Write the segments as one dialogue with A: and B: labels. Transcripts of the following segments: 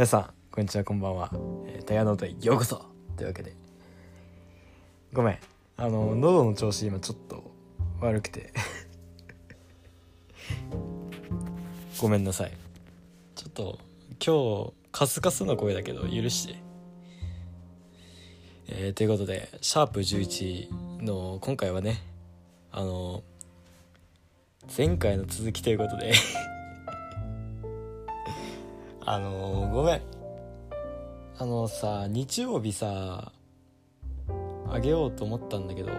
A: 皆さんこんにちはこんばんは、えー、タイヤノートへようこそ。というわけで。ごめん。あの喉の調子今ちょっと悪くて。ごめんなさい。ちょっと今日カスカスな声だけど許して。えー、ということでシャープ11の今回はねあの前回の続きということで。あのー、ごめん。あのさ日曜日さあげようと思ったんだけど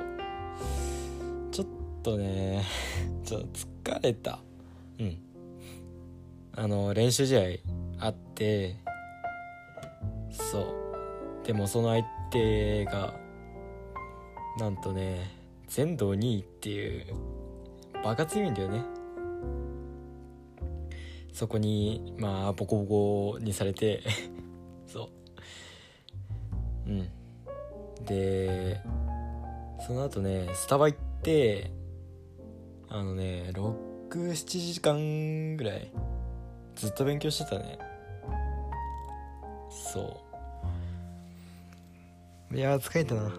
A: ちょっとね ちょっと疲れた。うん。あの練習試合あってそう。でもその相手がなんとね全道2位っていうバカ強いんだよねそこにまあボコボコにされて そう。うん。でその後ねスタバ行ってあのね67時間ぐらいずっと勉強してたね。そう。いや疲れたな。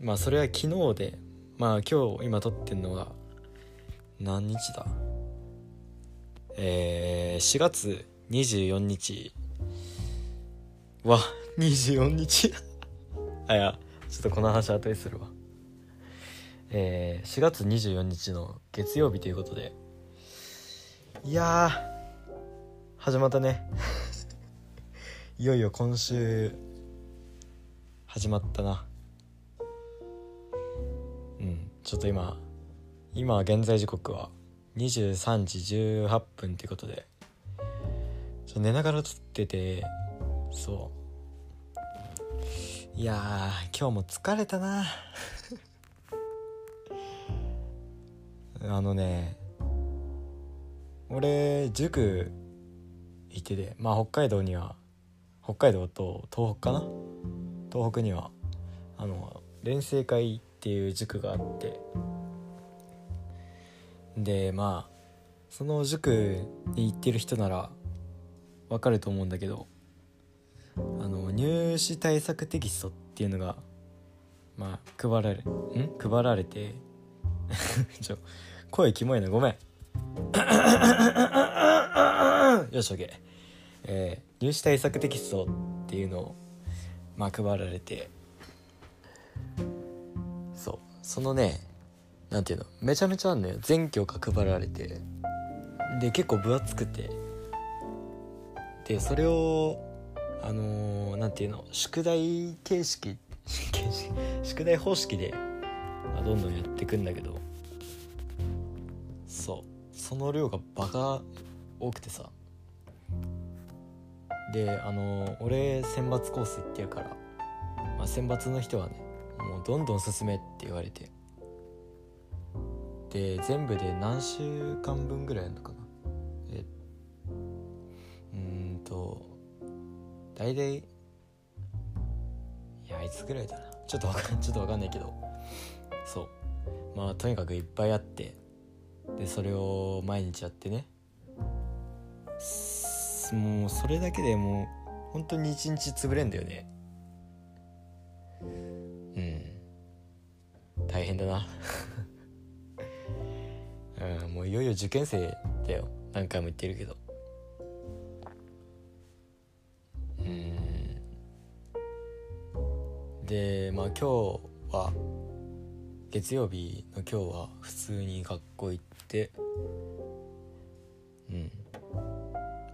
A: まあそれは昨日で。まあ今日今撮ってんのが何日だ？えー、4月24日。わ24日。あいやちょっとこの話後でするわ。えー、4月24日の月曜日ということで。いや始まったね。いよいよ今週始まったな。うんちょっと今今現在時刻は23時18分っていうことで。ちょ寝ながら撮っててそう。いや今日も疲れたな。あのね俺塾行っててまあ北海道には北海道と東北かな？東北にはあの連成会っていう塾があってでまあその塾に行ってる人ならわかると思うんだけどあの入試対策テキストっていうのがまあ配られん？配られて ちょ声キモいな。ごめん。よし OK えー、入試対策テキストっていうのをまあ配られて。そう。そのねなんていうの？めちゃめちゃあんのよ。全教科配られて。で結構分厚くて。でそれをあのー、なんていうの？宿題形式 宿題方式で、まあ、どんどんやってくんだけど。そう。その量がバカ多くてさ。であのー、俺選抜コース行ってやから、まあ、選抜の人はねもうどんどん進めって言われて。で全部で何週間分ぐらいやるのかな。えうんと大体いやいつぐらいだな。ちょっとわかん ちょっとわかんないけど。そう。まあとにかくいっぱいあって。でそれを毎日やってね。もうそれだけでもう本当に一日潰れんだよね。うん。大変だな。うんもういよいよ受験生だよ。何回も言ってるけど。うん。でまあ今日は月曜日の今日は普通に学校行ってうん。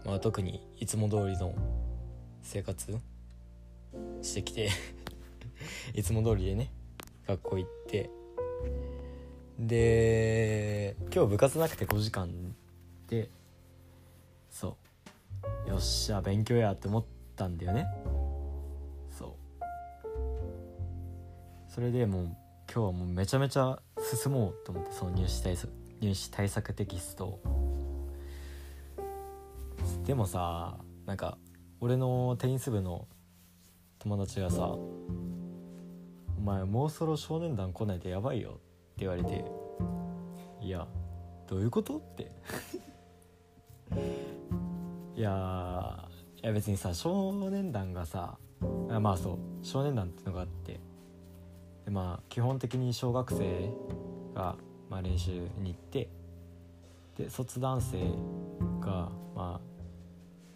A: まあ特にいつも通りの生活してきて いつも通りでね学校行ってで今日部活なくて5時間でそう。よっしゃ勉強やって思ったんだよね。そう。それでもう今日はもうめちゃめちゃ進もうと思ってその入試対策入試対策テキストでもさなんか俺のテニス部の友達がさ「お前もうそろ少年団来ないとやばいよ」って言われていやどういうことって。いやいや別にさ少年団がさあまあそう少年団っていうのがあって。でまあ基本的に小学生が、まあ、練習に行ってで卒団生がまあ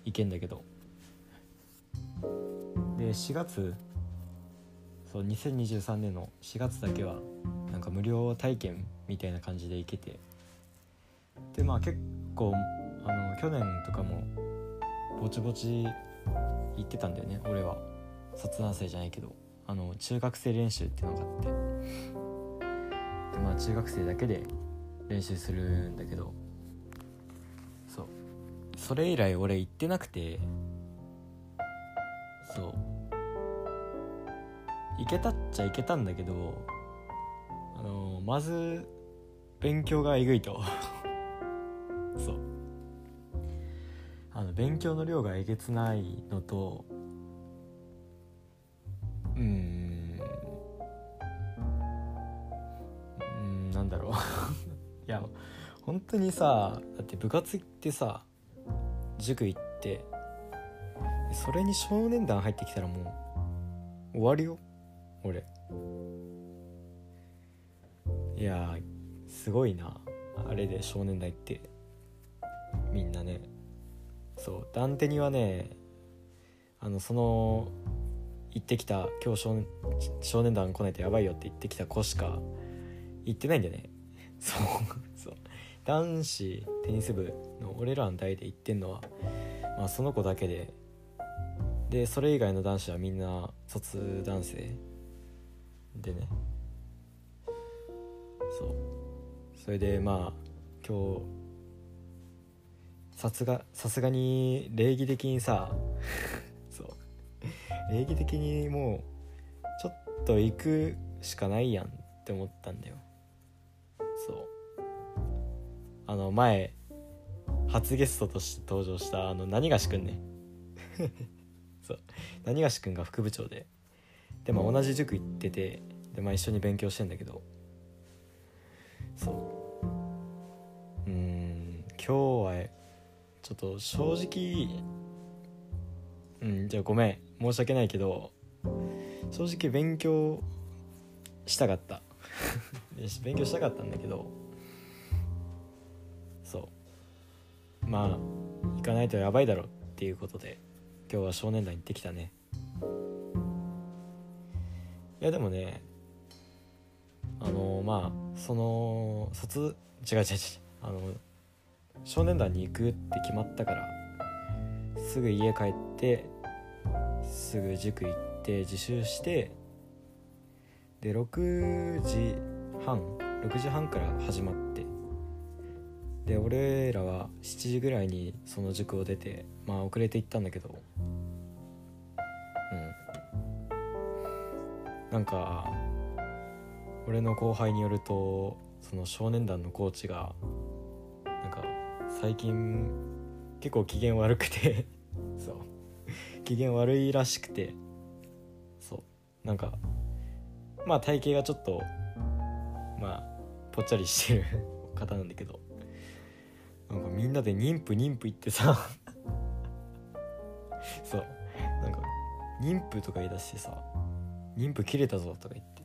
A: 行けんだけど。で4月そう2023年の4月だけはなんか無料体験みたいな感じで行けて。でまあ結構あの去年とかもぼちぼち行ってたんだよね俺は。卒団生じゃないけど。あの中学生練習っていうのがあって。でまあ中学生だけで練習するんだけど。そう。それ以来俺行ってなくて。そう。行けたっちゃ行けたんだけどあのまず勉強がえぐいと。そう。あの勉強の量がえげつないのとうんうんなんだろう。いや本当にさだって部活行ってさ塾行ってそれに少年団入ってきたらもう終わりよ。俺。いやすごいな。あれで少年団行って。みんなね。そう。ダンテにはねあのその行ってきた今日少年少年団来ないとやばいよって言ってきた子しか行ってないんだよね。そう。そう。男子テニス部の俺らの代で行ってんのは、まあ、その子だけで。でそれ以外の男子はみんな卒男性でね。そう。それでまあ今日さすがさすがに礼儀的にさ そう。礼儀的にもうちょっと行くしかないやんって思ったんだよ。そう。あの前初ゲストとして登場したあの何がしくんね そう。何がしくんが副部長で。でも同じ塾行っててで、まあ、一緒に勉強してんだけど。そう。うん今日はちょっと正直うんじゃあごめん。申し訳ないけど正直勉強したかった。勉強したかったんだけど。そう。まあ行かないとやばいだろっていうことで今日は少年団行ってきたね。いやでもねあのまあその卒違う違う違うあの少年団に行くって決まったからすぐ家帰ってすぐ塾行って自習してで6時半6時半から始まってで俺らは7時ぐらいにその塾を出てまあ遅れて行ったんだけどなんか俺の後輩によるとその少年団のコーチがなんか最近結構機嫌悪くて そう。機嫌悪いらしくてそう。なんかまあ体型がちょっとまあぽっちゃりしてる 方なんだけどなんかみんなで妊婦妊婦言ってさそう。なんか妊婦とか言い出してさ妊婦切れたぞとか言って。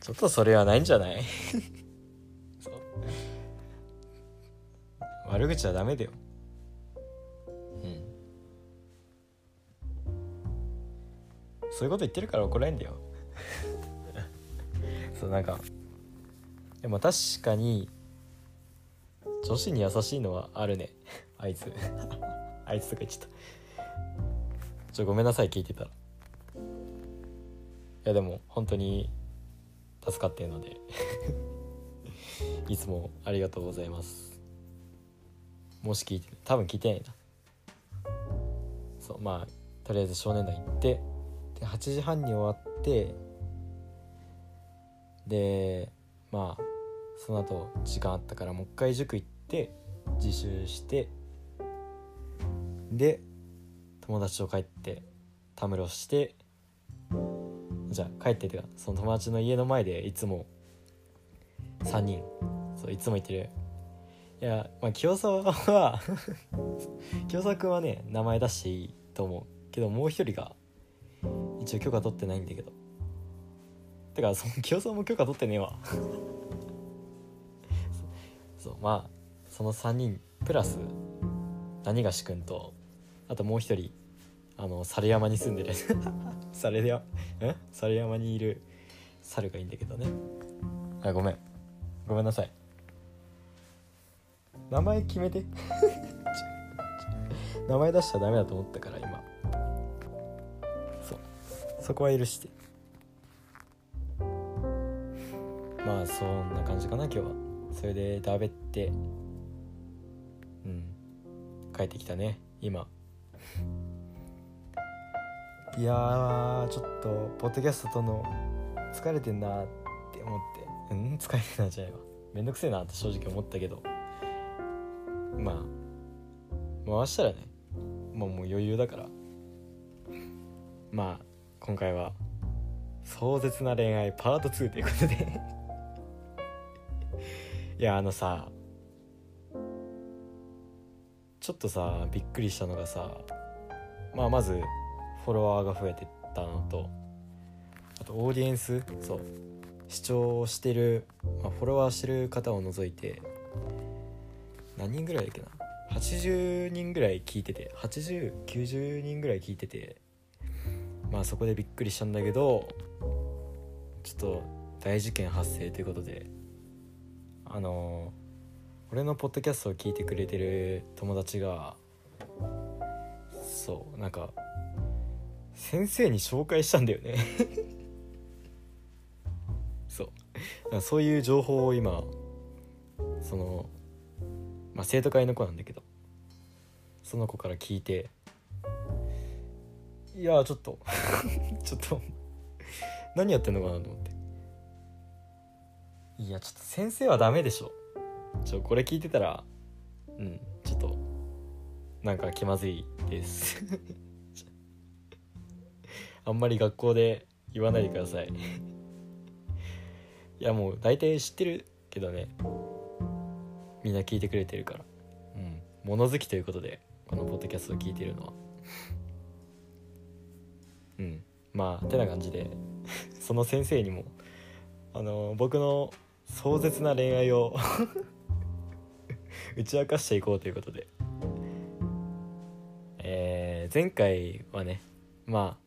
A: ちょっとそれはないんじゃない？そう。悪口はダメだよ。うん。そういうこと言ってるから怒られんだよ。そうなんかでも確かに女子に優しいのはあるね。あいつ。あいつとか言っちゃった。ちょごめんなさい聞いてたら。やでも本当に助かってるので いつもありがとうございます。もし聞いて多分聞いてないな。そうまあとりあえず少年団行ってで8時半に終わってでまあその後時間あったからもう一回塾行って自習してで友達と帰ってたむろしてじゃあ帰っててその友達の家の前でいつも3人。そういつも言ってる。いやまあ清沢は 清沢君はね名前出していいと思う。けどもう一人が一応許可取ってないんだけど。てかその清沢も許可取ってねえわ。そうまあその3人プラス何がし君とあともう一人あの猿山に住んでる。猿山？ん猿山にいる。猿がいいんだけどね。あごめん。ごめんなさい。名前決めて。名前出しちゃダメだと思ったから今。そう。そこは許して。まあそんな感じかな今日は。それでだべって。うん。帰ってきたね今いやちょっとポッドキャストとの疲れてんなって思って。うん？疲れてんなじゃないわ。めんどくせえなって正直思ったけど。まあ回したらね。もうもう余裕だから。まあ今回は壮絶な恋愛パート2ということで。いやあのさちょっとさびっくりしたのがさまあまずフォロワーが増えてったのとあとオーディエンスそう視聴してる、まあ、フォロワーしてる方を除いて何人ぐらいだっけな？80人ぐらい聞いてて8090人ぐらい聞いててまあそこでびっくりしたんだけどちょっと大事件発生ということであの俺のポッドキャストを聞いてくれてる友達がそうなんか先生に紹介したんだよね。そう。そういう情報を今そのまあ生徒会の子なんだけどその子から聞いていやちょっと ちょっと何やってんのかなと思って。いやちょっと先生はダメでしょ。ちょこれ聞いてたらうんちょっとなんか気まずいです あんまり学校で言わないでください。いやもう大体知ってるけどね。みんな聞いてくれてるから。うん。物好きということでこのポッドキャストを聞いてるのは。うん。まあてな感じで。その先生にもあの僕の壮絶な恋愛を 打ち明かしていこうということで。えー、前回はねまあ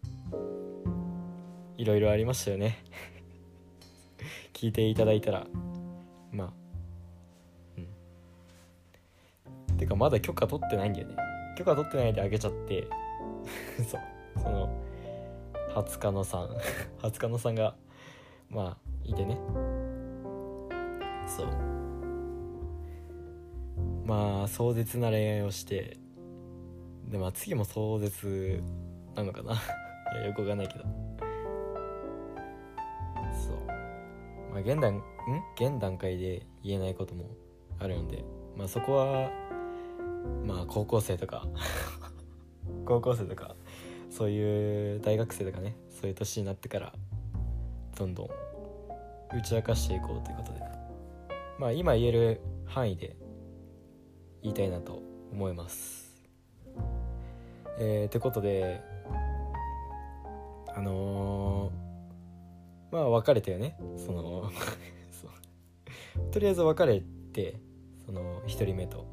A: いろいろありましたよね。聞いていただいたら。まあ。うん。てかまだ許可取ってないんだよね。許可取ってないであげちゃって。そう。その20日のさん。20日のさんがまあいてね。そう。まあ壮絶な恋愛をして。でまあ次も壮絶なのかな。いやよくわかんないけど。まあ現段ん？現段階で言えないこともあるのでまあそこはまあ高校生とか 高校生とかそういう大学生とかねそういう年になってからどんどん打ち明かしていこうということでまあ今言える範囲で言いたいなと思います。えー、ってことであのー、まあ別れたよね。その とりあえず別れてその1人目と。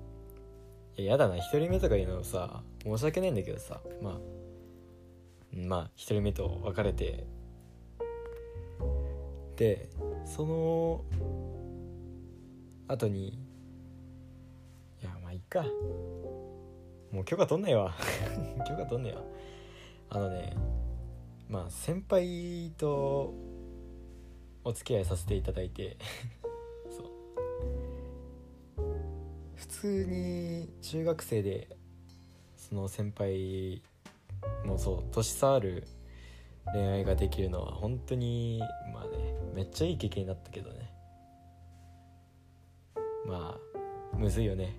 A: いややだな。1人目とか言うのさ申し訳ないんだけどさ。まあまあ1人目と別れて。でその後にいやまあいっか。もう許可取んないわ。許可取んねえわ。あのねまあ先輩とお付き合いさせていただいて。そう。普通に中学生でその先輩もそう年差ある恋愛ができるのは本当にまあねめっちゃいい経験になったけどね。まあむずいよね。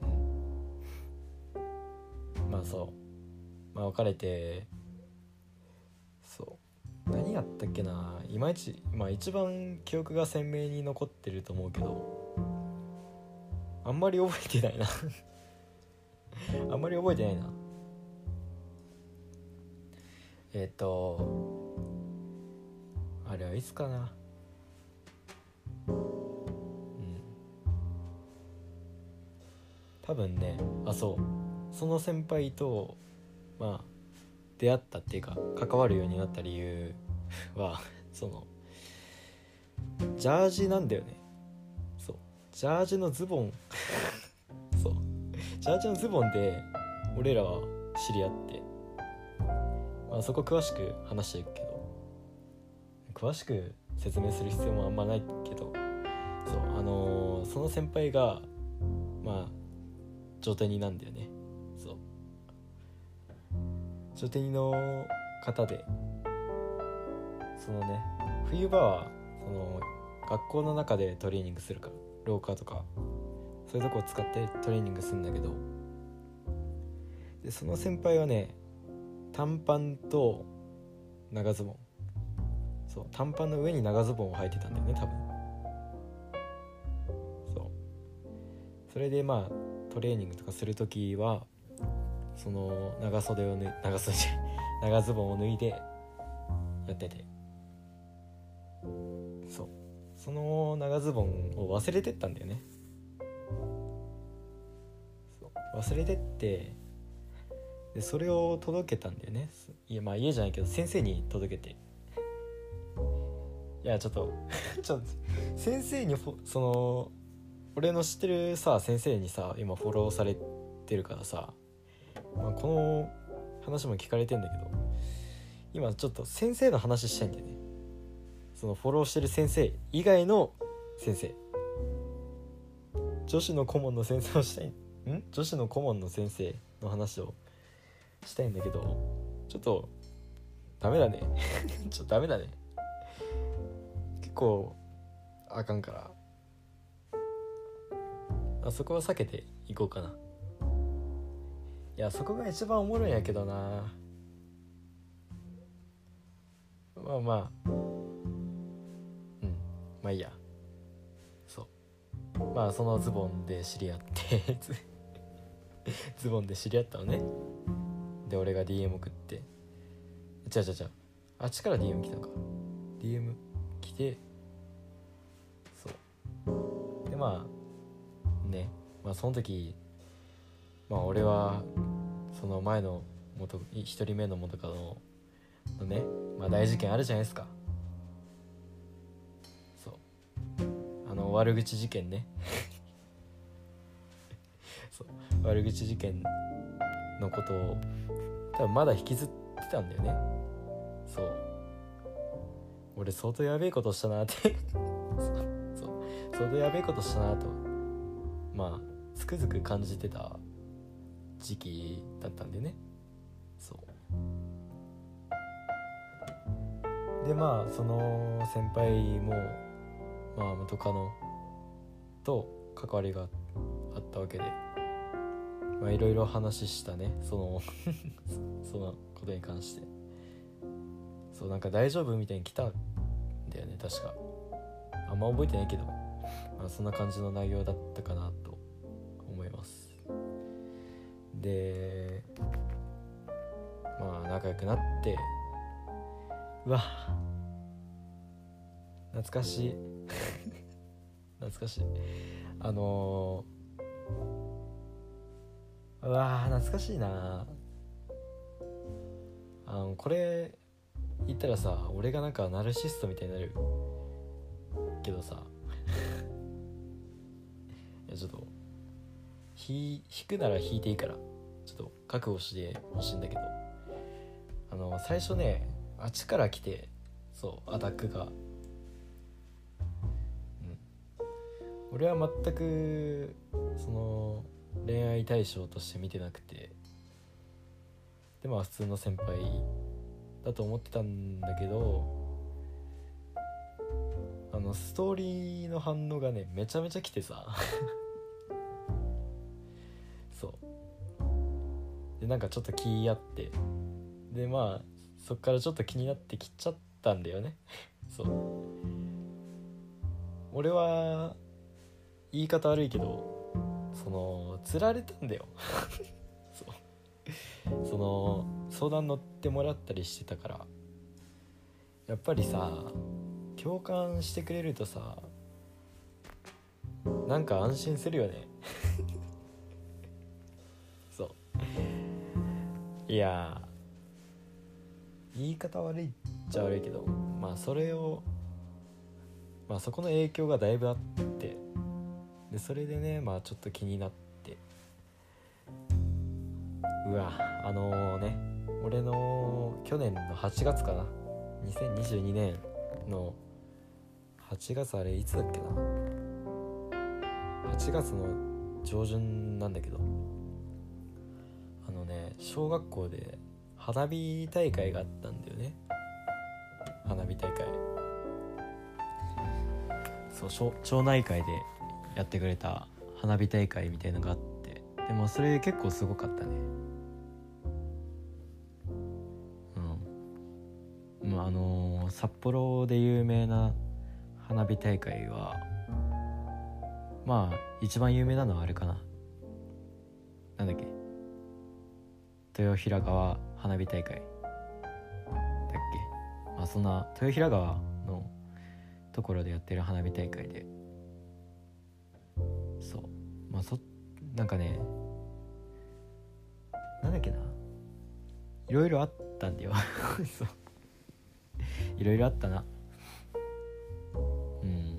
A: うん。まあそう。まあ別れて何やったっけないまいちまあ一番記憶が鮮明に残ってると思うけどあんまり覚えてないな。あんまり覚えてないな。えっ、とあれはいつかな。うん。多分ねあそう。その先輩とまあ出会ったっていうか関わるようになった理由は そのジャージなんだよね。そう。ジャージのズボン そう。ジャージのズボンで俺らは知り合って。まあそこ詳しく話していくけど詳しく説明する必要もあんまないけどそう。あのーその先輩がまあ上手になんだよね。上手にの方でそのね冬場はその学校の中でトレーニングするから廊下とかそういうとこを使ってトレーニングするんだけどでその先輩はね短パンと長ズボンそう短パンの上に長ズボンを履いてたんだよね多分そうそれでまあトレーニングとかする時はその長袖を脱長袖じゃ長ズボンを脱いでやってて。そう。その長ズボンを忘れてったんだよね。忘れてってでそれを届けたんだよね。いやまあ家じゃないけど先生に届けて。いやちょっと ちょっと先生にその俺の知ってるさ先生にさ今フォローされてるからさ、まあ、この話も聞かれてんだけど今ちょっと先生の話したいんだよね。そのフォローしてる先生以外の先生。女子の顧問の先生をしたい。ん？女子の顧問の先生の話をしたいんだけどちょっとダメだね。ちょっとダメだね。結構あかんから。あそこは避けていこうかな。いやそこが一番おもろいんやけどな。まあまあ。うん。まあいいや。そう。まあそのズボンで知り合って。ズボンで知り合ったのね。で俺が DM 送って。違う違う違う。あっちから DM 来たのか。DM 来て。そう。でまあね。まあその時まあ俺はその前の元一人目の元カノのねまあ大事件あるじゃないですか。そう。あの悪口事件ね。そう。悪口事件のことを多分まだ引きずってたんだよね。そう。俺相当やべえことしたなって。そう。相当やべえことしたなと。まあつくづく感じてた。時期だったんでね。そう。でまあその先輩もまあ元カノと関わりがあったわけでまあいろいろ話したね。その そのことに関して。そうなんか大丈夫みたいに来たんだよね確か。あんま覚えてないけど、まあ、そんな感じの内容だったかなとでまあ仲良くなってうわ懐かしい。懐かしい。あのー、うわ懐かしいな。あのこれ言ったらさ俺がなんかナルシストみたいになる。けどさ。いやちょっと弾くなら弾いていいから。ちょっと覚悟してほしいんだけど。あの最初ねあっちから来てそうアタックが。うん。俺は全くその恋愛対象として見てなくて。でまあ普通の先輩だと思ってたんだけど。あのストーリーの反応がねめちゃめちゃ来てさ。でなんかちょっと気合って。でまあそっからちょっと気になってきちゃったんだよね。そう。俺は言い方悪いけどその釣られたんだよ。そう。その相談乗ってもらったりしてたから。やっぱりさ共感してくれるとさなんか安心するよね。いや言い方悪いっちゃ悪いけどまあそれをまあそこの影響がだいぶあってでそれでねまあちょっと気になってうわあのね俺の去年の8月かな2022年の8月あれいつだっけな8月の上旬なんだけど小学校で花火大会があったんだよね。花火大会。そう町内会でやってくれた花火大会みたいのがあって。でもそれ結構すごかったね。うん。まああのー、札幌で有名な花火大会はまあ一番有名なのはあれかな。なんだっけ。豊平川花火大会。だっけ？まあそんな豊平川のところでやってる花火大会で。そう。まあそなんかねなんだっけな？いろいろあったんだよ。そう。いろいろあったな。うん。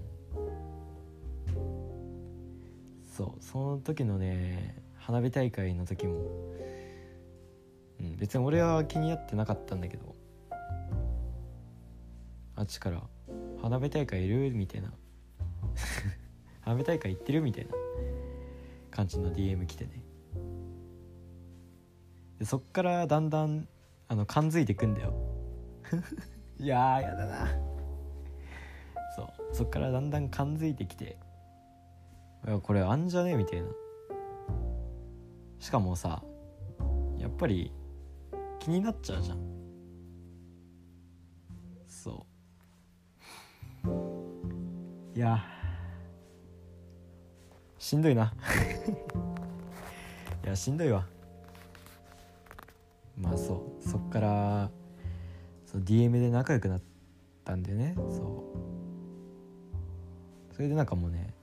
A: そう。その時のね花火大会の時も、うん、別に俺は気になってなかったんだけど。あっちから「花火大会いる?」みたいな。花火大会行ってる？みたいな。感じの DM 来てね。でそっからだんだんあの感づいてくんだよ。いやーやだな。そう。そっからだんだん感づいてきて。いやこれあんじゃね？みたいな。しかもさやっぱり気になっちゃうじゃん。そう。いや。しんどいな。いやしんどいわ。まあそう。そっからそ DM で仲良くなったんだよね。そう。それでなんかもうね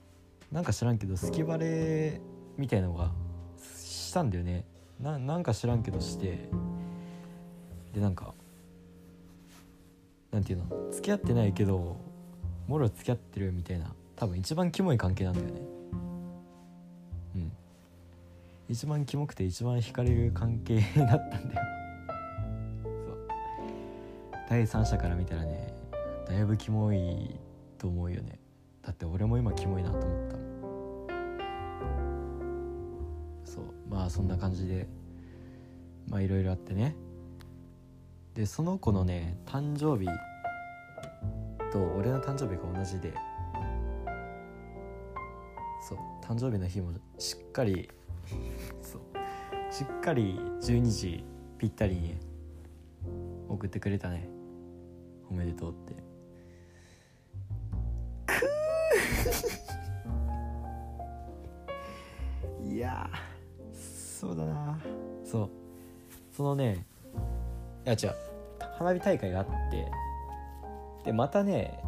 A: なんか知らんけどスキバレみたいなのがしたんだよね。ななんか知らんけどして。でなんかなんていうの付き合ってないけどもろ付き合ってるみたいな多分一番キモい関係なんだよね。うん。一番キモくて一番惹かれる関係 だったんだよ。そう。第三者から見たらねだいぶキモいと思うよね。だって俺も今キモいなと思ったそう。まあそんな感じでまあいろいろあってね。でその子のね誕生日と俺の誕生日が同じでそう誕生日の日もしっかりそうしっかり12時ぴったりに送ってくれたね。おめでとうって。くー。いやそうだな。そう。そのねいや違う。花火大会があってでまたね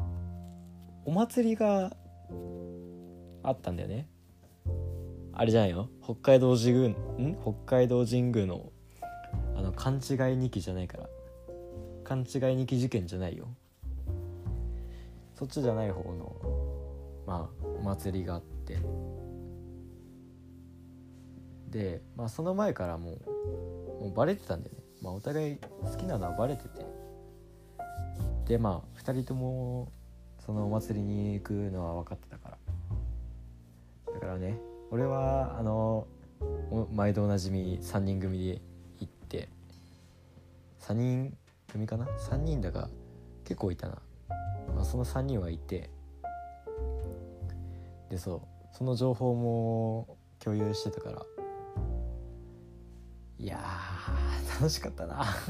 A: お祭りがあったんだよね。あれじゃないよ北海道神宮ん？北海道神宮のあの勘違い2期じゃないから。勘違い2期事件じゃないよ。そっちじゃない方のまあお祭りがあって。でまあその前からもうもうバレてたんだよね。まあお互い好きなのはバレてて。でまあ2人ともそのお祭りに行くのは分かってたから。だからね俺はあの毎度おなじみ3人組で行って。3人組かな？3人だが結構いたな、まあ、その3人はいて。でそうその情報も共有してたから。いや楽しかったな。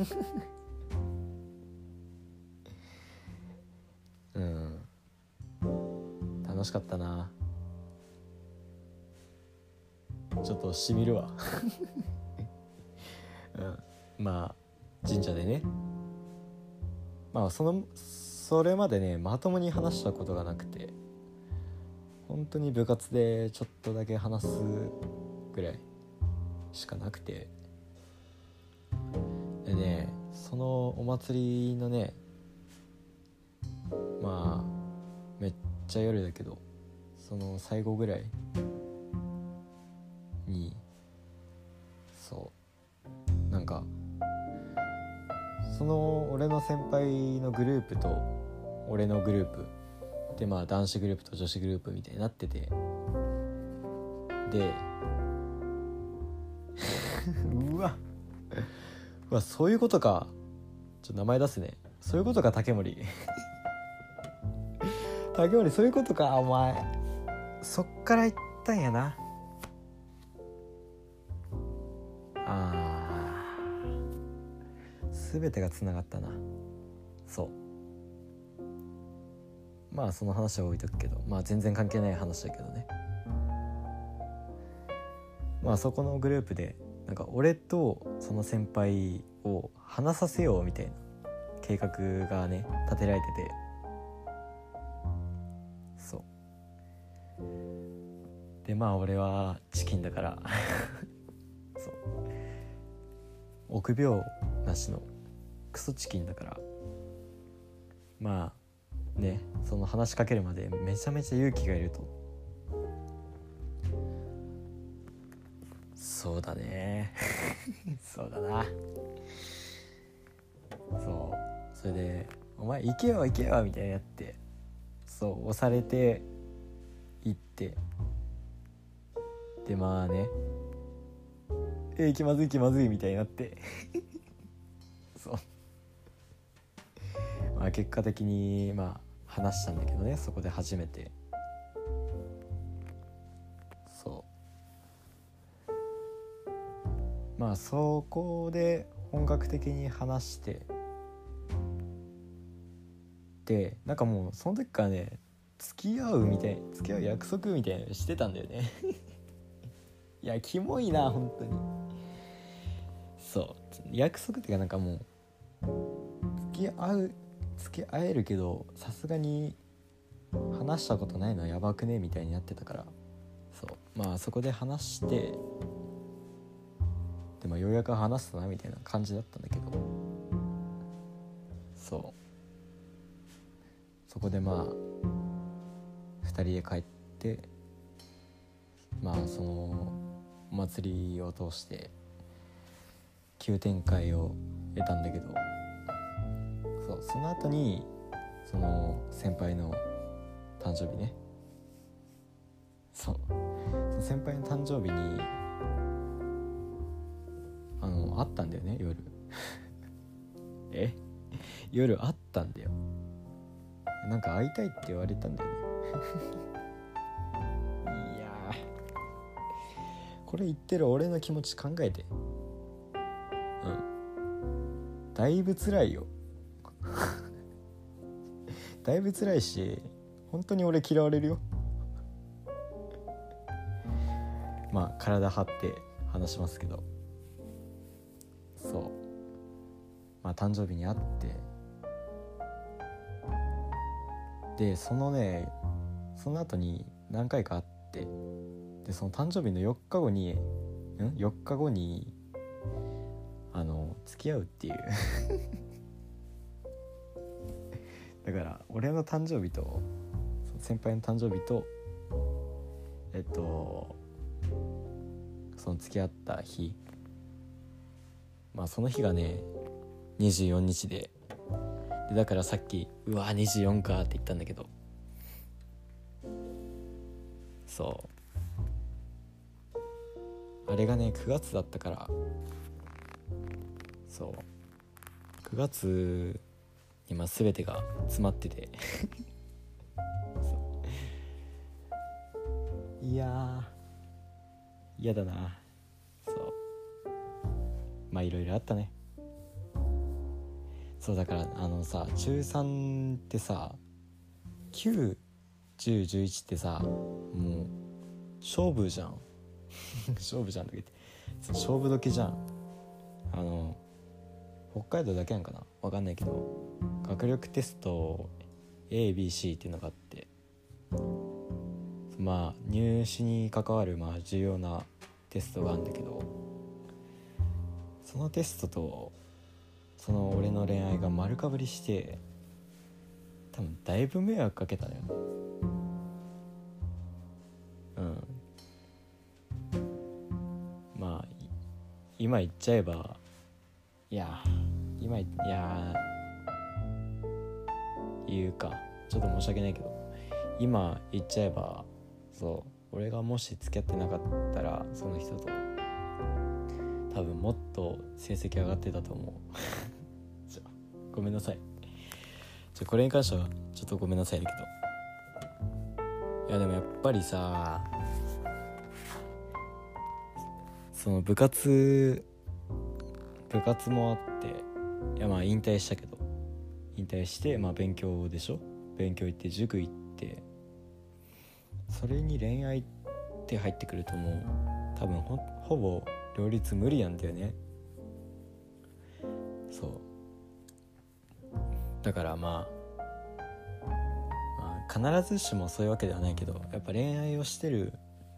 A: うん。楽しかったな。ちょっとしみるわ。うん。まあ神社でね。まあそのそれまでねまともに話したことがなくて。本当に部活でちょっとだけ話すぐらいしかなくて。でねそのお祭りのねまあめっちゃ夜だけどその最後ぐらいにそうなんかその俺の先輩のグループと俺のグループでまあ男子グループと女子グループみたいになっててで うわ。っうわそういうことか。ちょっと名前出すね。そういうことか竹森。竹森そういうことか。お前。そっから行ったんやな。あー。全てがつながったな。そう。まあその話は置いとくけど。まあ全然関係ない話だけどね。まあそこのグループでなんか俺とその先輩を話させようみたいな計画がね立てられてて。そう。でまあ俺はチキンだから。そう。臆病なしのクソチキンだから。まあねその話しかけるまでめちゃめちゃ勇気がいると。そうだね。そうだな。そう。それで「お前行けよ行けよ」みたいなってそう押されて行って。でまあね「え気まずい気まずい」みたいになって。そう。まあ結果的にまあ話したんだけどねそこで初めて。まあそこで本格的に話してでなんかもうその時からね付き合うみたい付き合う約束みたいなのしてたんだよね。いやキモいな本当に。そう。約束っていうかなんかもう付き合う付き合えるけどさすがに話したことないのはやばくね？みたいになってたから。そう。まあそこで話してでもようやく話すなみたいな感じだったんだけど。そう。そこでまあ2人で帰ってまあそのお祭りを通して急展開を得たんだけど。そうその後にその先輩の誕生日ね。そう。先輩の誕生日にあったんだよね夜。え？夜会ったんだよ。なんか会いたいって言われたんだよね。いやこれ言ってる俺の気持ち考えて。うん。だいぶ辛いよ。だいぶ辛いし本当に俺嫌われるよ。まあ体張って話しますけど。誕生日に会って。でそのねその後に何回か会って。でその誕生日の4日後にん？4日後にあの付き合うっていう。だから俺の誕生日と先輩の誕生日とえっとその付き合った日。まあその日がね24日で。でだからさっき「うわ24か」って言ったんだけど。そう。あれがね9月だったから。そう。9月にまあ全てが詰まってて。いや嫌だな。そう。まあいろいろあったね。そうだからあのさ中3ってさ91011ってさもう勝負じゃん。勝負じゃんとか言って。勝負時じゃん。あの北海道だけなんかな。分かんないけど学力テスト ABC っていうのがあって。まあ入試に関わるまあ重要なテストがあるんだけどそのテストとその俺の恋愛が丸かぶりして多分だいぶ迷惑かけたのようん。まあ今言っちゃえばいや今いや言うか。ちょっと申し訳ないけど今言っちゃえばそう俺がもし付き合ってなかったらその人と多分もっと成績上がってたと思う。ごめんなさい。ちょこれに関してはちょっとごめんなさいだけど。いやでもやっぱりさその部活部活もあっていやまあ引退したけど。引退してまあ勉強でしょ？勉強行って塾行って。それに恋愛って入ってくるともう多分ほほぼ両立無理なんだよね。そう。だからまあ、まあ、必ずしもそういうわけではないけどやっぱ恋愛をしてる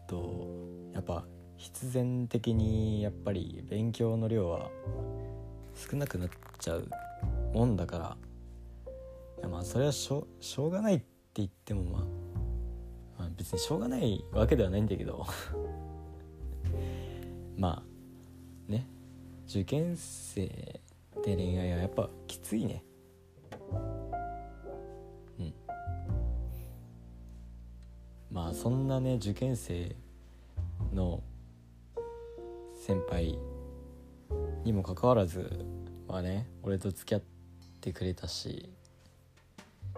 A: とやっぱ必然的にやっぱり勉強の量は少なくなっちゃうもんだからいやまあそれはしょしょうがないって言ってもまあ、まあ、別にしょうがないわけではないんだけど まあね受験生で恋愛はやっぱきついね。まあそんなね受験生の先輩にもかかわらずまあね俺と付き合ってくれたし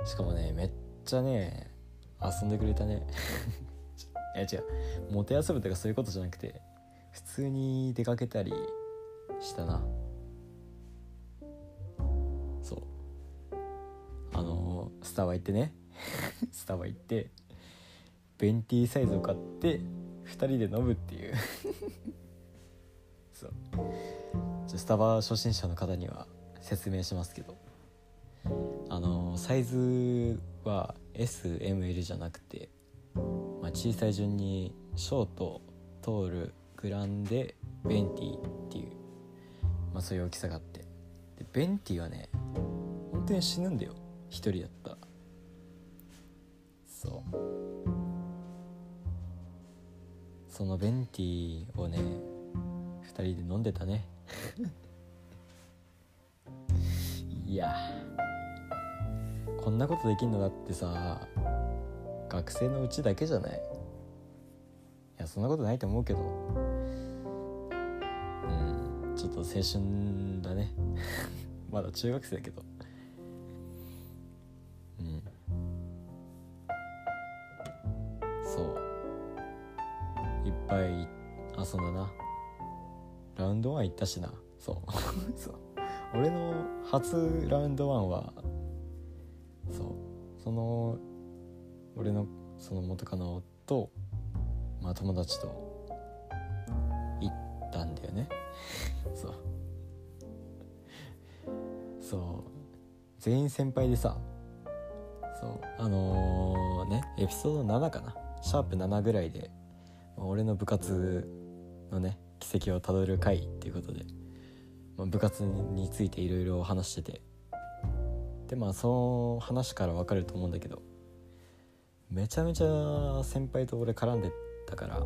A: しかもねめっちゃね遊んでくれたね。いや違う。もてあそぶとかそういうことじゃなくて普通に出かけたりしたな。そう。あのー、スタバ行ってね。スタバ行ってベンティーサイズを買って2人で飲むっていう。そう。スタバ初心者の方には説明しますけど。あのサイズは SML じゃなくて、まあ、小さい順にショートトールグランデベンティっていう、まあ、そういう大きさがあって。でベンティはね本当に死ぬんだよ。一人だった。そう。そのベンティをね2人で飲んでたね。いやこんなことできんのだってさ学生のうちだけじゃない。いやそんなことないと思うけど。うんちょっと青春だね。まだ中学生だけどぱい遊んだな。ラウンド1行ったしな。そう。そう。俺の初ラウンド1はそう。その俺のその元カノとまあ友達と行ったんだよね。そう。そう。全員先輩でさそう。あのー、ねエピソード7かな。シャープ7ぐらいで、まあ、俺の部活のね軌跡をたどる回っていうことで、まあ、部活についていろいろ話してて。でまあその話から分かると思うんだけどめちゃめちゃ先輩と俺絡んでたから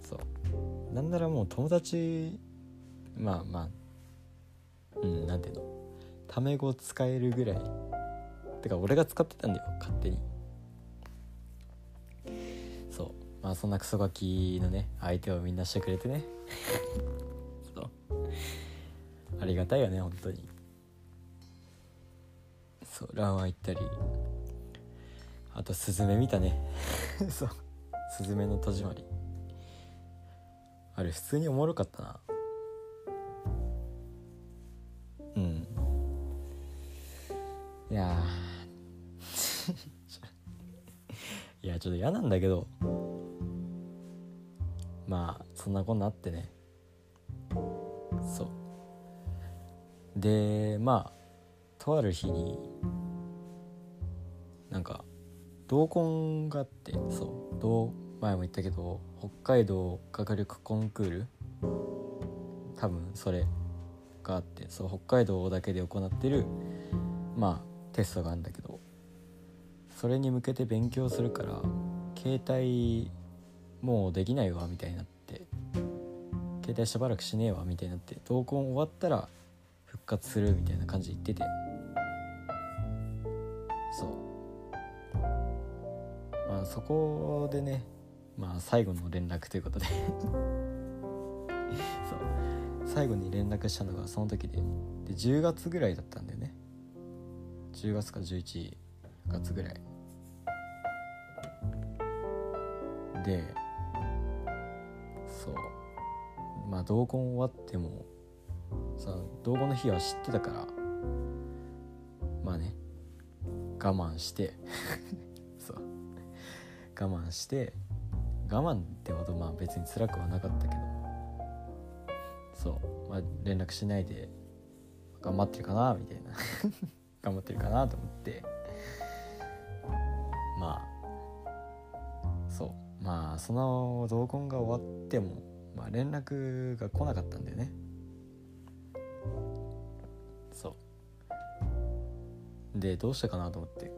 A: そう。なんならもう友達まあまあうんなんていうのタメ語使えるぐらい。てか俺が使ってたんだよ勝手に。まあそんなクソガキのね相手をみんなしてくれてね。ありがたいよね本当に。そうランワン行ったり。あとスズメ見たね。そう。スズメの戸締まり。あれ普通におもろかったな。うん。いや いやちょっと嫌なんだけどまあそんなこんなあってね。そう。でまあとある日になんか同梱があってそう。同前も言ったけど北海道学力コンクール？多分それがあってそう北海道だけで行ってるまあテストがあるんだけどそれに向けて勉強するから携帯もうできないわみたいになって。携帯しばらくしねえわみたいになって。同梱終わったら復活するみたいな感じで言ってて。そう。まあそこでねまあ最後の連絡ということで。そう。最後に連絡したのがその時で。で10月ぐらいだったんだよね。10月か11月ぐらい。でまあ同梱終わってもさ同梱の日は知ってたからまあね我慢して そう我慢して我慢ってほどまあ別に辛くはなかったけどそう、まあ、連絡しないで頑張ってるかなみたいな。頑張ってるかなと思ってまあそうまあその同梱が終わっても、まあ、連絡が来なかったんだよね。そう。でどうしたかなと思って。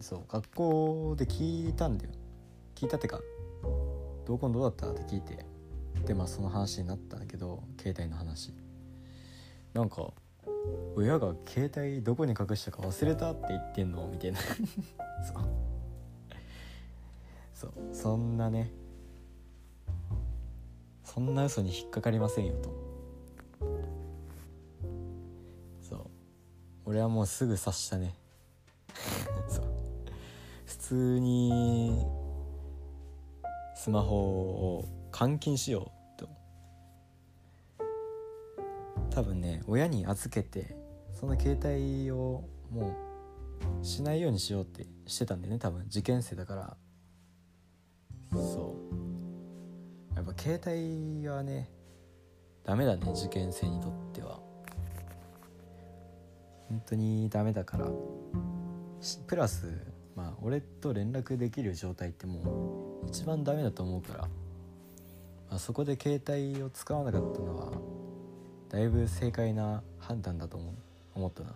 A: そう学校で聞いたんだよ。聞いたってか同梱どうだった？って聞いて。でまあその話になったんだけど携帯の話。なんか親が携帯どこに隠したか忘れたって言ってんのみたいな。そう。そう。そんなねそんな嘘に引っかかりませんよと。そう。俺はもうすぐ察したね。そう。普通にスマホを監禁しようと。多分ね親に預けてその携帯をもうしないようにしようってしてたんだよね多分。受験生だから。そう。やっぱ携帯はねダメだね受験生にとっては。本当にダメだから。プラスまあ俺と連絡できる状態ってもう一番ダメだと思うから、まあ、そこで携帯を使わなかったのはだいぶ正解な判断だと思思ったな。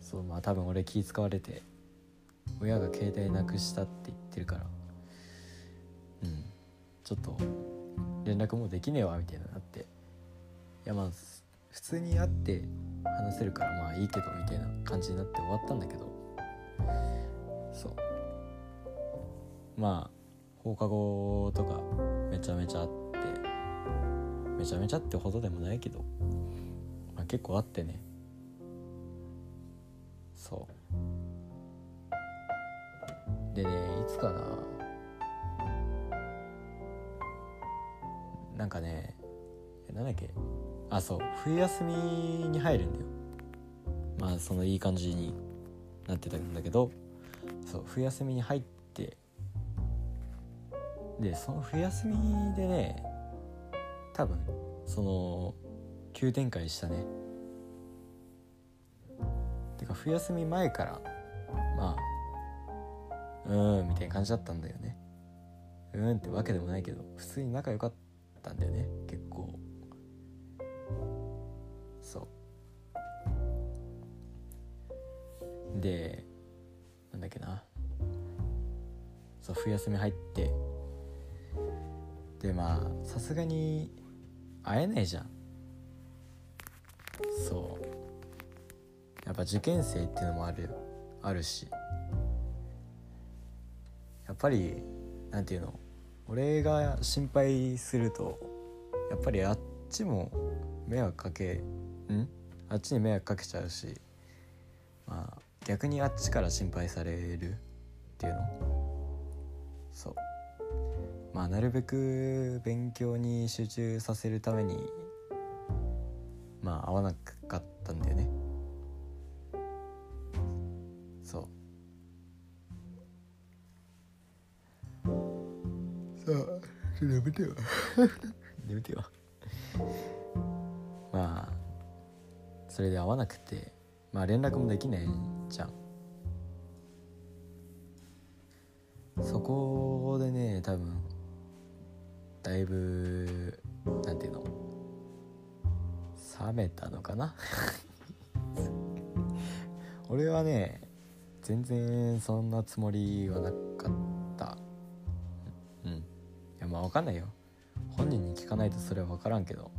A: そうまあ多分俺気使われて親が携帯なくしたって言ってるから。ちょっと連絡もできねえわみたいになっていやまあ普通に会って話せるからまあいいけどみたいな感じになって終わったんだけど。そう。まあ放課後とかめちゃめちゃあってめちゃめちゃってほどでもないけど、まあ、結構あってね。そう。でねいつかななんかねなんだっけ？あそう。冬休みに入るんだよ。まあそのいい感じになってたんだけどそう冬休みに入ってでその冬休みでね多分その急展開したね。てか冬休み前からまあうーんみたいな感じだったんだよね。うーんってわけでもないけど普通に仲良かったたんだよね結構。そう。でなんだっけな。そう冬休み入って。でまあさすがに会えないじゃん。そう。やっぱ受験生っていうのもあるあるし。やっぱりなんていうの？俺が心配するとやっぱりあっちも迷惑かけん？あっちに迷惑かけちゃうしまあ逆にあっちから心配されるっていうの？そう。まあなるべく勉強に集中させるためにまあ合わなか連絡もできないじゃん。そこでね多分だいぶなんていうの？冷めたのかな？俺はね全然そんなつもりはなかった。うん。いやまあ分かんないよ。本人に聞かないとそれは分からんけど。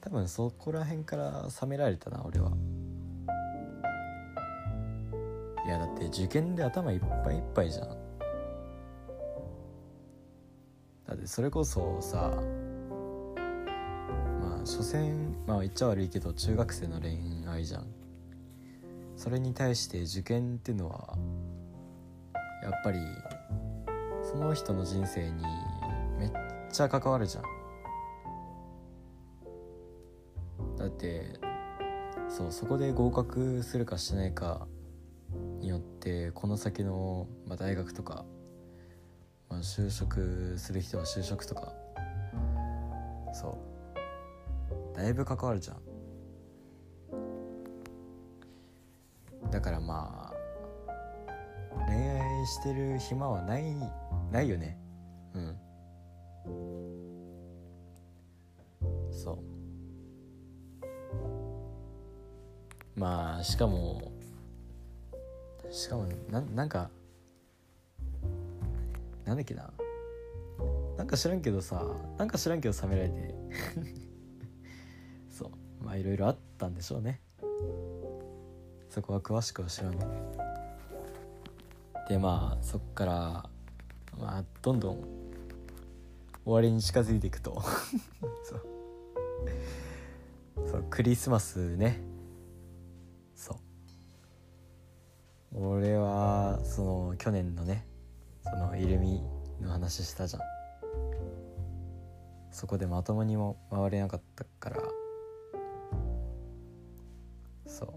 A: 多分そこら辺から冷められたな俺は。いやだって受験で頭いっぱいいっぱいじゃん。だってそれこそさまあ所詮まあ言っちゃ悪いけど中学生の恋愛じゃん。それに対して受験っていうのはやっぱりその人の人生にめっちゃ関わるじゃん。だってそうそこで合格するかしないかによってこの先の、まあ、大学とか、まあ、就職する人は就職とかそう。だいぶ関わるじゃん。だからまあ恋愛してる暇はないないよね。うん。そう。まあしかもしかもななんかなんだっけな。なんか知らんけどさなんか知らんけど冷められて。そう。まあいろいろあったんでしょうね。そこは詳しくは知らん。けどでまあそっからまあどんどん終わりに近づいていくと。そう。そうクリスマスね。そう。俺はその去年のねそのイルミの話したじゃん。そこでまともにも回れなかったから。そう。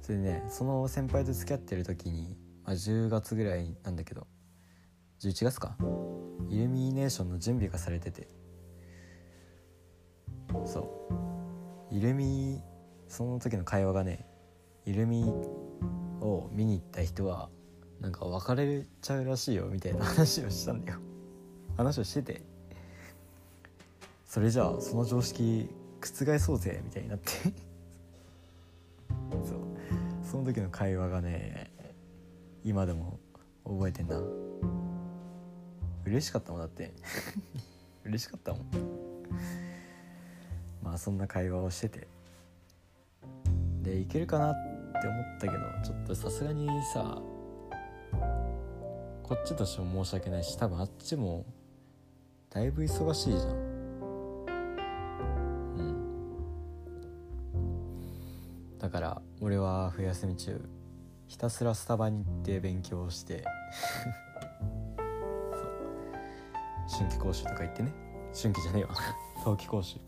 A: それでねその先輩と付き合ってる時に、まあ、10月ぐらいなんだけど11月か？イルミネーションの準備がされてて。そう。イルミその時の会話がねイルミを見に行った人はなんか別れちゃうらしいよみたいな話をしたんだよ。話をしてて。それじゃあその常識覆そうぜみたいになって。そう。その時の会話がね今でも覚えてんな。嬉しかったもんだって。嬉しかったもん。まあそんな会話をしてて。でいけるかなってって思ったけどちょっとさすがにさこっちとしても申し訳ないし多分あっちもだいぶ忙しいじゃん。うん。だから俺は冬休み中ひたすらスタバに行って勉強して そう。春季講習とか行ってね。春季じゃねえわ。冬季講習。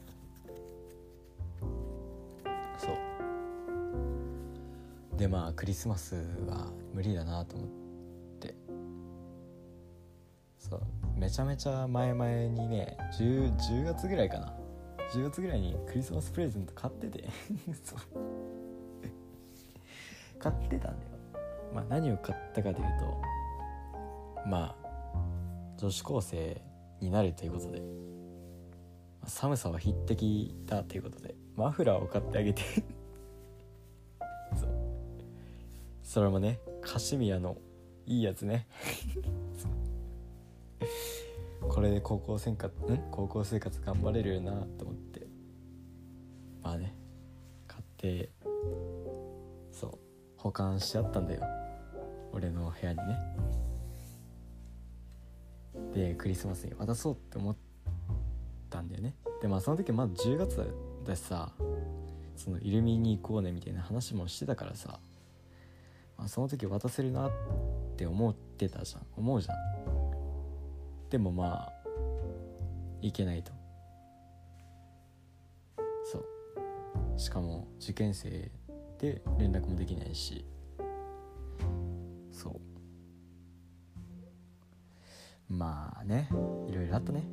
A: でまあクリスマスは無理だなと思って。そう。めちゃめちゃ前々にね 10, 10月ぐらいかな。10月ぐらいにクリスマスプレゼント買ってて。そう。買ってたんだよ。まあ何を買ったかというとまあ女子高生になるということで。寒さは匹敵だということでマフラーを買ってあげて。それもねカシミヤのいいやつね。これで高校生活ん？高校生活頑張れるよなと思って。まあね買ってそう保管しあったんだよ。俺の部屋にね。でクリスマスに渡そうって思ったんだよね。でまあその時まだ10月だしさそのイルミに行こうねみたいな話もしてたからさ、あ、その時渡せるなって思ってたじゃん。思うじゃん。でもまあいけないと。そう。しかも受験生で連絡もできないし。そう。まあね。いろいろあったね。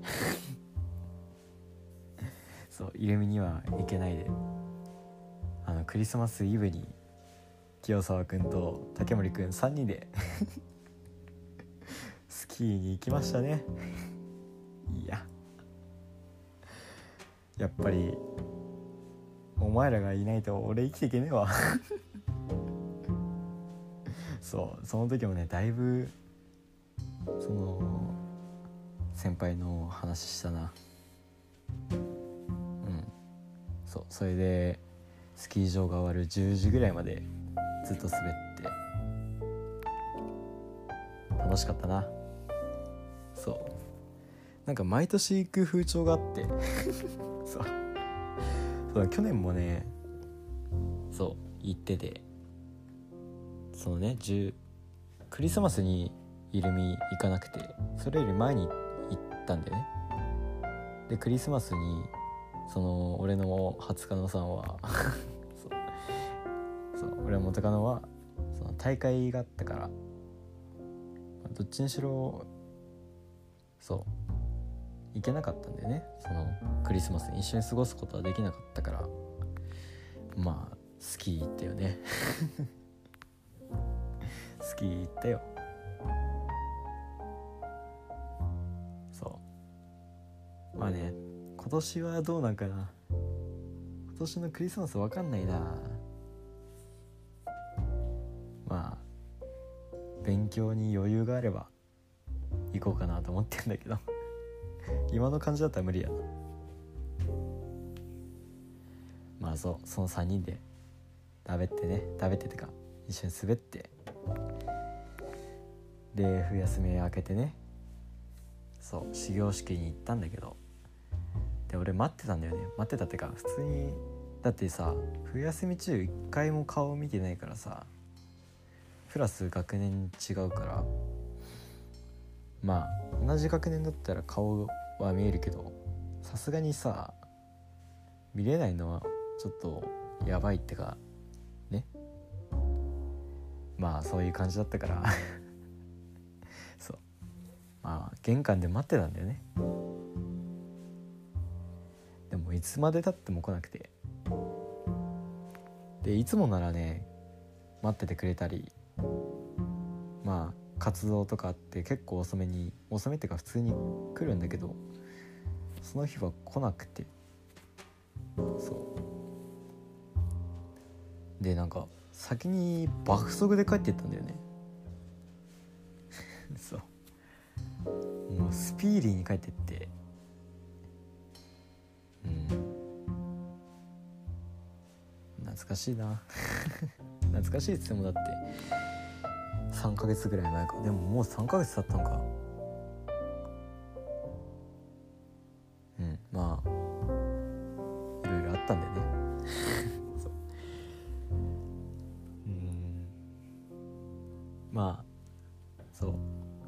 A: そうイルミには行けないで。あのクリスマスイブに清沢君と竹森君3人で スキーに行きましたね。いや。やっぱりお前らがいないと俺生きていけねえわ。そうその時もねだいぶその先輩の話したな。うん。そうそれでスキー場が終わる10時ぐらいまでずっと滑って。楽しかったな。そう。なんか毎年行く風潮があって。そう。そう去年もねそう行ってて。そのね10クリスマスにイルミ行かなくて。それより前に行ったんだよね。でクリスマスにその俺の初カノさんはそう俺の元カノはその大会があったからどっちにしろそう行けなかったんだよね。そのクリスマスに。一緒に過ごすことはできなかったからまあスキー行ったよね。スキー行ったよ。そう。まあね今年はどうなんかな。今年のクリスマスわかんないな。勉強に余裕があれば行こうかなと思ってんだけど。今の感じだったら無理やな。まあそうその3人で食べてね食べててか一緒に滑って。で冬休み明けてねそう始業式に行ったんだけど。で俺待ってたんだよね。待ってたってか普通にだってさ冬休み中一回も顔見てないからさプラス学年違うから。まあ同じ学年だったら顔は見えるけどさすがにさ見れないのはちょっとやばいってかね。まあそういう感じだったから。そう。まあ玄関で待ってたんだよね。でもいつまでたっても来なくて。でいつもならね待っててくれたりまあ活動とかあって結構遅めに遅めっていうか普通に来るんだけどその日は来なくて。そう。でなんか先に爆速で帰っていったんだよね。そう。もうスピーディーに帰ってって。うん。懐かしいな。懐かしいっつってもだって。3ヶ月ぐらい前か。でももう3ヶ月経ったのか。うんまあいろいろあったんだよね う。うん。まあそう。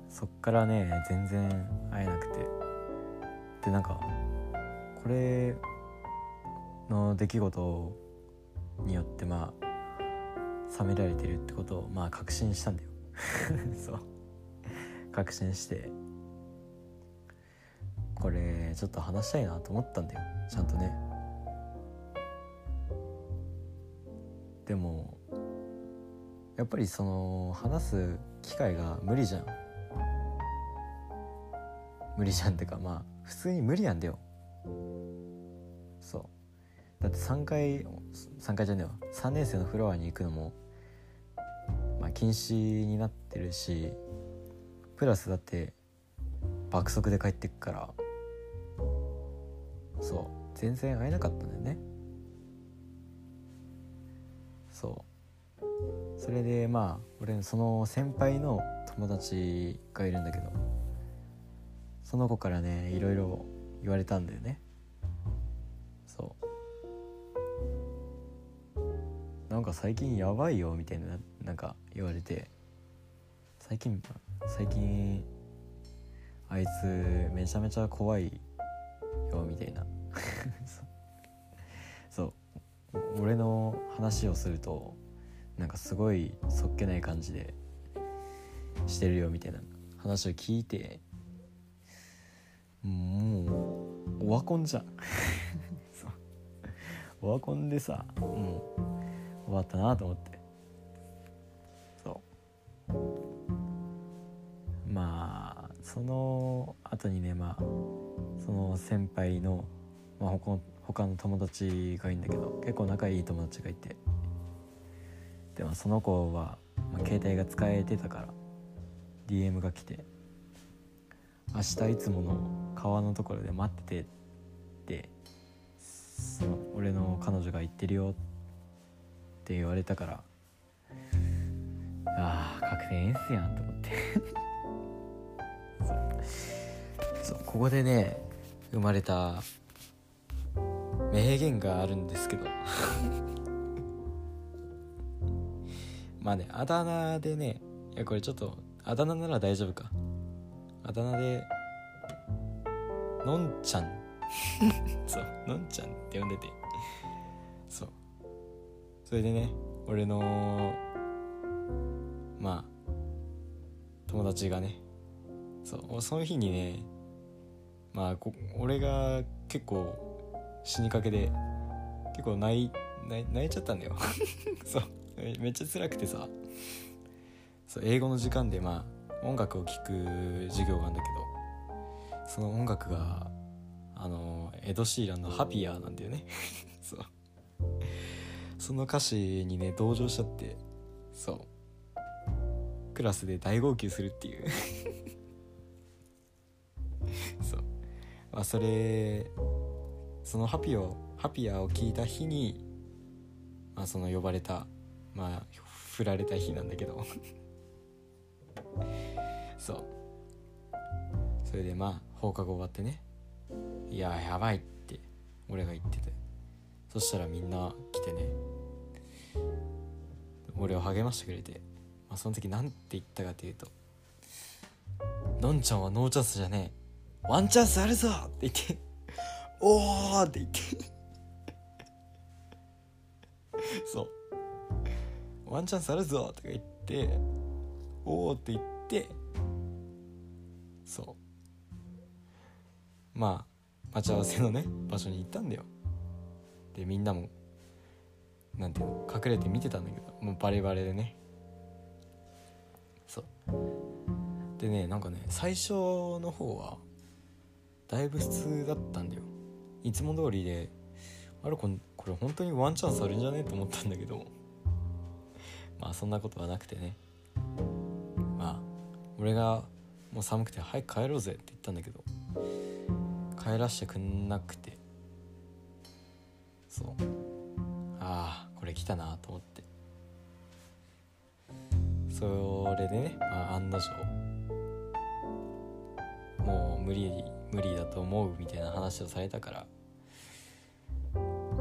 A: そっからね全然会えなくて。でなんかこれの出来事によってまあ冷められてるってことをまあ確信したんだよ。そう。確信して。これちょっと話したいなと思ったんだよ。ちゃんとね。でもやっぱりその話す機会が無理じゃん。無理じゃんってかまあ普通に無理なんだよ。そう。だって3回3回じゃねえわ。3年生のフロアに行くのも禁止になってるしプラスだって爆速で帰ってくから。そう。全然会えなかったんだよね。そう。それでまあ俺のその先輩の友達がいるんだけどその子からねいろいろ言われたんだよね。そう。なんか最近やばいよみたいになって。なんか言われて最近最近あいつめちゃめちゃ怖いよみたいな。そう。俺の話をするとなんかすごいそっけない感じでしてるよみたいな。話を聞いてもうオワコンじゃん。オワコンでさもう終わったなと思って。その後にねまあその先輩の、まあ、他の他の友達がいいんだけど結構仲いい友達がいて。でもその子は、まあ、携帯が使えてたから DM が来て「明日いつもの川のところで待ってて」ってその俺の彼女が言ってるよって言われたからああ確定演出やんと思って。そうここでね生まれた名言があるんですけど。まあねあだ名でねいやこれちょっとあだ名なら大丈夫か。あだ名でのんちゃん。そうのんちゃんって呼んでて。そう。それでね俺のまあ友達がねそうその日にねまあ俺が結構死にかけで結構泣い泣いちゃったんだよ。そう。めっちゃ辛くてさ。そう英語の時間でまあ音楽を聴く授業があるんだけどその音楽があのエド・シーランの「ハピアー」なんだよね。そう。その歌詞にね同情しちゃってそう。クラスで大号泣するっていう。そう。まあそれそのハピをハピアを聞いた日に、まあ、その呼ばれたまあ振られた日なんだけど。そう。それでまあ放課後終わってね。いややばいって俺が言ってて。そしたらみんな来てね。俺を励ましてくれて、まあ、その時何て言ったかっていうと「のんちゃんはノーチャンスじゃねえ。ワンチャンスあるぞ!」って言っておーって言って。そう。ワンチャンスあるぞとか言っておおって言ってそう。まあ待ち合わせのね場所に行ったんだよ。でみんなもなんていうの隠れて見てたんだけどもうバレバレでね。そう。でねなんかね最初の方はだいぶ普通だったんだよ。いつも通りで。あれこれこれ本当にワンチャンスあるんじゃね？と思ったんだけど。まあそんなことはなくてね。まあ俺がもう寒くて早く帰ろうぜって言ったんだけど。帰らしてくんなくて。そう。ああこれ来たなと思って。それでね、まあ、案の定。無理無理だと思うみたいな話をされたから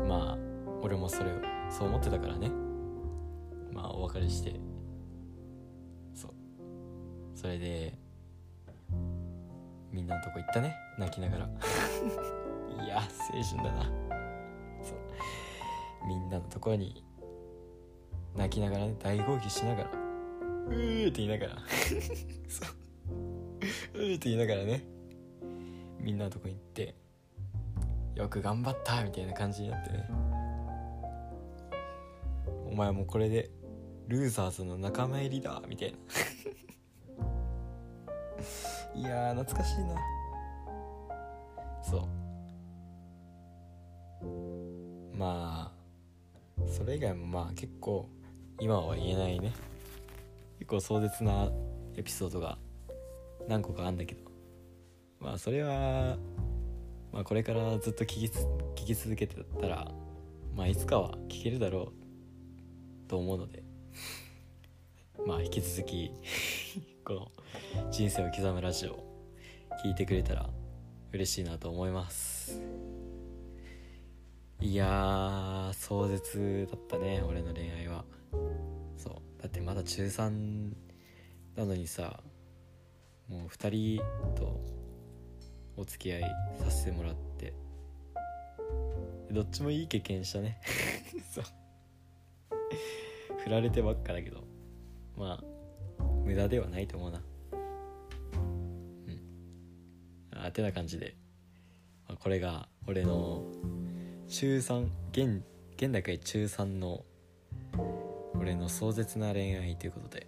A: まあ俺もそれをそう思ってたからね。まあお別れしてそう。それでみんなのとこ行ったね。泣きながら。いや青春だな。そう。みんなのところに泣きながらね大号泣しながらうーって言いながら。そう。うーって言いながらね。みんなのとこ行ってよく頑張ったみたいな感じになってね。お前もこれでルーザーズの仲間入りだみたいな。いや懐かしいな。そう。まあそれ以外もまあ結構今は言えないね。結構壮絶なエピソードが何個かあんだけど。まあそれは、まあ、これからずっと聞き聞き続けてたら、まあ、いつかは聞けるだろうと思うのでまあ引き続き この「人生を刻むラジオ」聞いてくれたら嬉しいなと思います。いや壮絶だったね俺の恋愛は。そう。だってまだ中3なのにさもう2人とお付き合いさせてもらって。どっちもいい経験したね。そう。振られてばっかだけど。まあ無駄ではないと思うな。うん。あてな感じで、まあ、これが俺の中3現現代界中3の俺の壮絶な恋愛ということで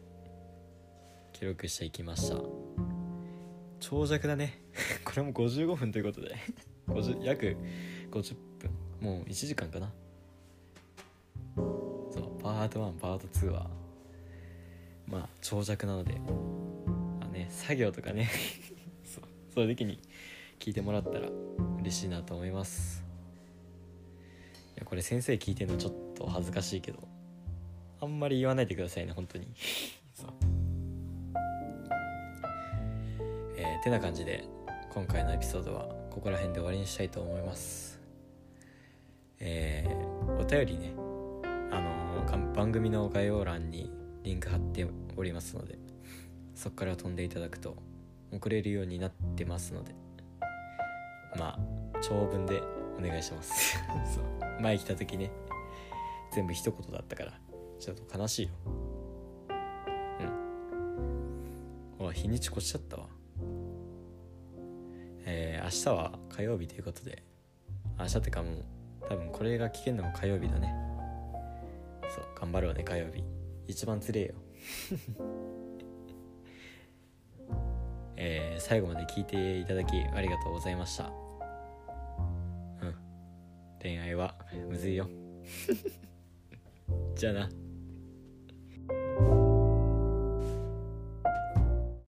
A: 記録していきました。長尺だね。これも55分ということで50約50分。もう1時間かな。そうパート1パート2はまあ長尺なのでまあね作業とかね。そうそういう時に聞いてもらったら嬉しいなと思います。いやこれ先生聞いてんのちょっと恥ずかしいけどあんまり言わないでくださいね本当に。そう。えー、てな感じで今回のエピソードはここら辺で終わりにしたいと思います。えー、お便りねあの、番組の概要欄にリンク貼っておりますのでそこから飛んでいただくと送れるようになってますのでまあ長文でお願いします。そう。前来た時ね全部一言だったからちょっと悲しいよ。うん。ほら日にち越しちゃったわ。えー、明日は火曜日ということで明日ってかもう多分これが聞けるのも火曜日だね。そう頑張るわね火曜日。一番つれえよ。えー、最後まで聞いていただきありがとうございました。うん。恋愛はむずいよ。じゃあな。